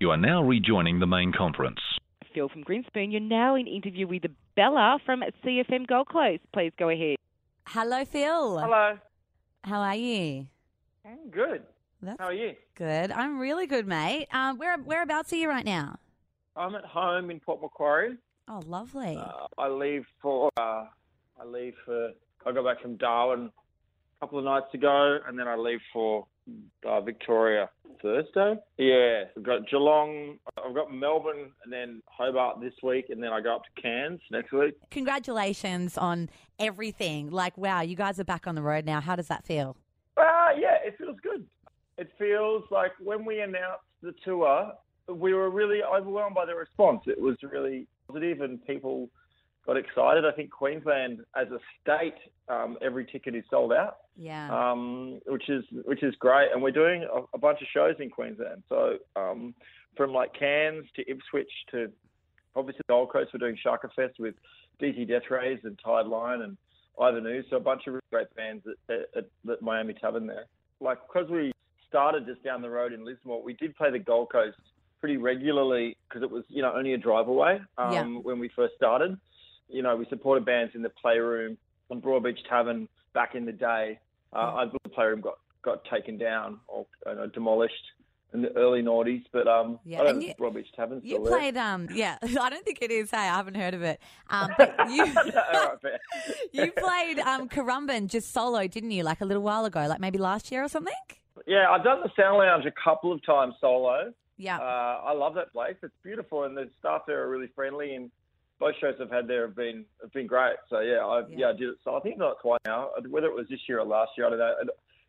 You are now rejoining the main conference. Phil from Grinspoon, you're now in interview with Bella from CFM Gold Coast. Please go ahead. Hello, Phil. Hello. How are you? I'm good. That's How are you? good. I'm really good, mate. Um, where whereabouts are you right now? I'm at home in Port Macquarie. Oh, lovely. Uh, I leave for uh, I leave for I got back from Darwin a couple of nights ago, and then I leave for uh, Victoria Thursday. Yeah, I've got Geelong. I've got Melbourne, and then Hobart this week, and then I go up to Cairns next week. Congratulations on everything. Like, wow, you guys are back on the road now. How does that feel? Uh, yeah, it feels good. It feels like when we announced the tour, we were really overwhelmed by the response. It was really positive and people got excited. I think Queensland, as a state, um, every ticket is sold out, Yeah. um, which is which is great. And we're doing a, a bunch of shows in Queensland. So um, from like Cairns to Ipswich to obviously Gold Coast, we're doing Shaka Fest with DZ Deathrays and Tide Line and Ivan Ooze. So a bunch of really great bands at, at, at Miami Tavern there. Like because we started just down the road in Lismore, we did play the Gold Coast pretty regularly because it was you know only a drive away um, Yeah. when we first started. You know, we supported bands in the Playroom on Broadbeach Tavern back in the day. Uh, I believe the Playroom got got taken down or uh, demolished in the early noughties, but um, Yeah, I don't know if Broadbeach Tavern's You still there. played, um, yeah. I don't think it is. Hey, I haven't heard of it. Um, but you, All right, fair. you played um, Currumbin just solo, didn't you? Like a little while ago, like maybe last year or something. Yeah, I've done the Sound Lounge a couple of times solo. Yeah. Uh, I love that place. It's beautiful, and the staff there are really friendly. And both shows I've had there have been have been great. So yeah, I Yeah. yeah, I did it. So I think not quite now. Whether it was this year or last year, I don't know.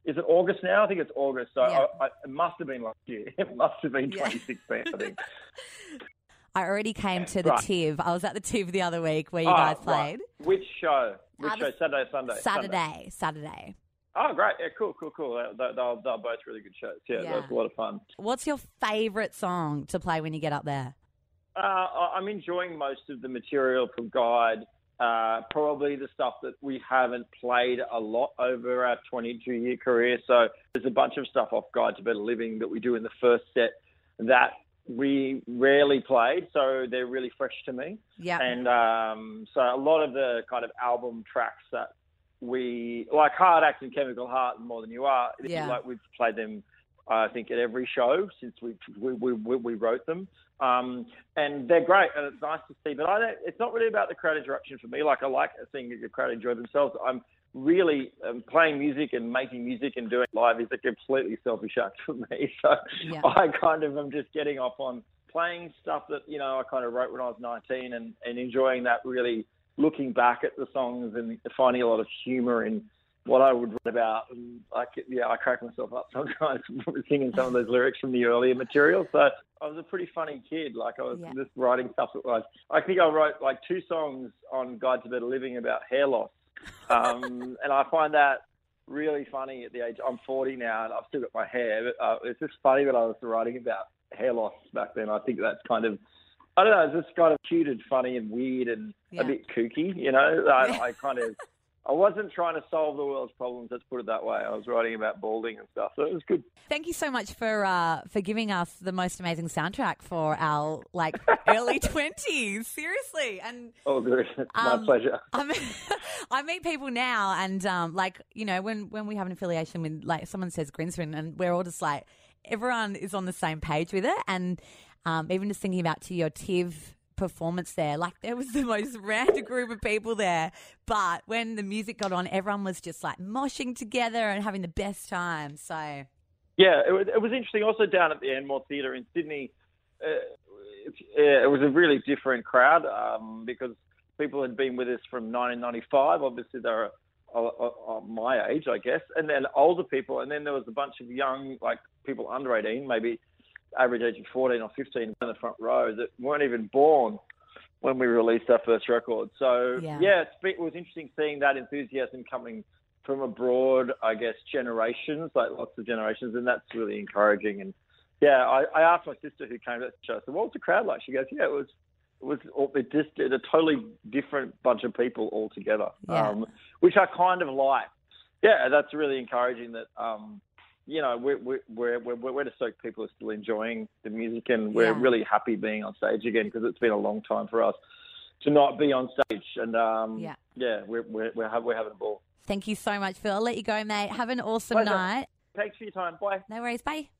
Is it August now? I think it's August. So Yeah. I, I, it must have been last year. It must have been Yeah. 2016. I think. I already came to the Right. TIV. I was at the TIV the other week where you Oh, guys right. played. Which show? Which Uh, show? Saturday, Sunday. Sunday. Saturday. Saturday. Oh, great. Yeah, cool, cool, cool. They- They, they're, they're both really good shows. Yeah, Yeah. that was a lot of fun. What's your favourite song to play when you get up there? Uh, I'm enjoying most of the material from Guide. Uh, probably the stuff that we haven't played a lot over our 22 year career. So there's a bunch of stuff off Guide to Better Living that we do in the first set that we rarely played. So they're really fresh to me. Yeah. And um, so a lot of the kind of album tracks that we like Hard Act and Chemical Heart and More Than You Are, Yeah. like we've played them I think at every show since we we, we, we wrote them. Um, and they're great and it's nice to see. But I don't, it's not really about the crowd interaction for me. Like I like seeing the crowd enjoy themselves. I'm really um, playing music and making music and doing live is a completely selfish act for me. So Yeah. I kind of am just getting off on playing stuff that you know I kind of wrote when I was 19 and, and enjoying that. Really looking back at the songs and finding a lot of humour in what I would write about. And like yeah, I crack myself up sometimes singing some of those lyrics from the earlier material. So I was a pretty funny kid. Like I was Yeah. just writing stuff that was. I think I wrote like two songs on Guide to Better Living about hair loss, um, and I find that really funny at the age. I'm 40 now, and I've still got my hair. But, uh, it's just funny that I was writing about hair loss back then. I think that's kind of. I don't know. It's just kind of cute and funny and weird and Yeah. a bit kooky. You know, I, I kind of. I wasn't trying to solve the world's problems. Let's put it that way. I was writing about balding and stuff, so it was good. Thank you so much for uh, for giving us the most amazing soundtrack for our like early twenties. Seriously, and Oh, good. My Um, pleasure. I mean, I meet people now, and um, like you know, when when we have an affiliation with like someone says Grinspoon, and we're all just like everyone is on the same page with it, and um, even just thinking about to your TIV performance there, like there was the most random group of people there, but when the music got on, everyone was just like moshing together and having the best time. So Yeah, it was, it was interesting. Also down at the Enmore Theatre in Sydney, uh, it, yeah, it was a really different crowd um, because people had been with us from 1995. Obviously, they were uh, uh, uh, my age, I guess, and then older people, and then there was a bunch of young, like people under 18, maybe average age of 14 or 15 in the front row that weren't even born when we released our first record. So Yeah. yeah, it was interesting seeing that enthusiasm coming from abroad, I guess, generations, like lots of generations, and that's really encouraging. And yeah, I, I asked my sister who came to the show, I said, "What was the crowd like?" She goes, "Yeah, it was, it was, all- it just it a totally different bunch of people all together, Yeah. um, which I kind of like. Yeah, that's really encouraging. That um, you know, we're we're we're we're, just stoked people are still enjoying the music, and we're Yeah. really happy being on stage again because it's been a long time for us to not be on stage, and um, Yeah. yeah, we're we're we're, we're having a ball. Thank you so much, Phil. I'll let you go, mate. Have an awesome Pleasure. night. Thanks for your time. Bye. No worries. Bye.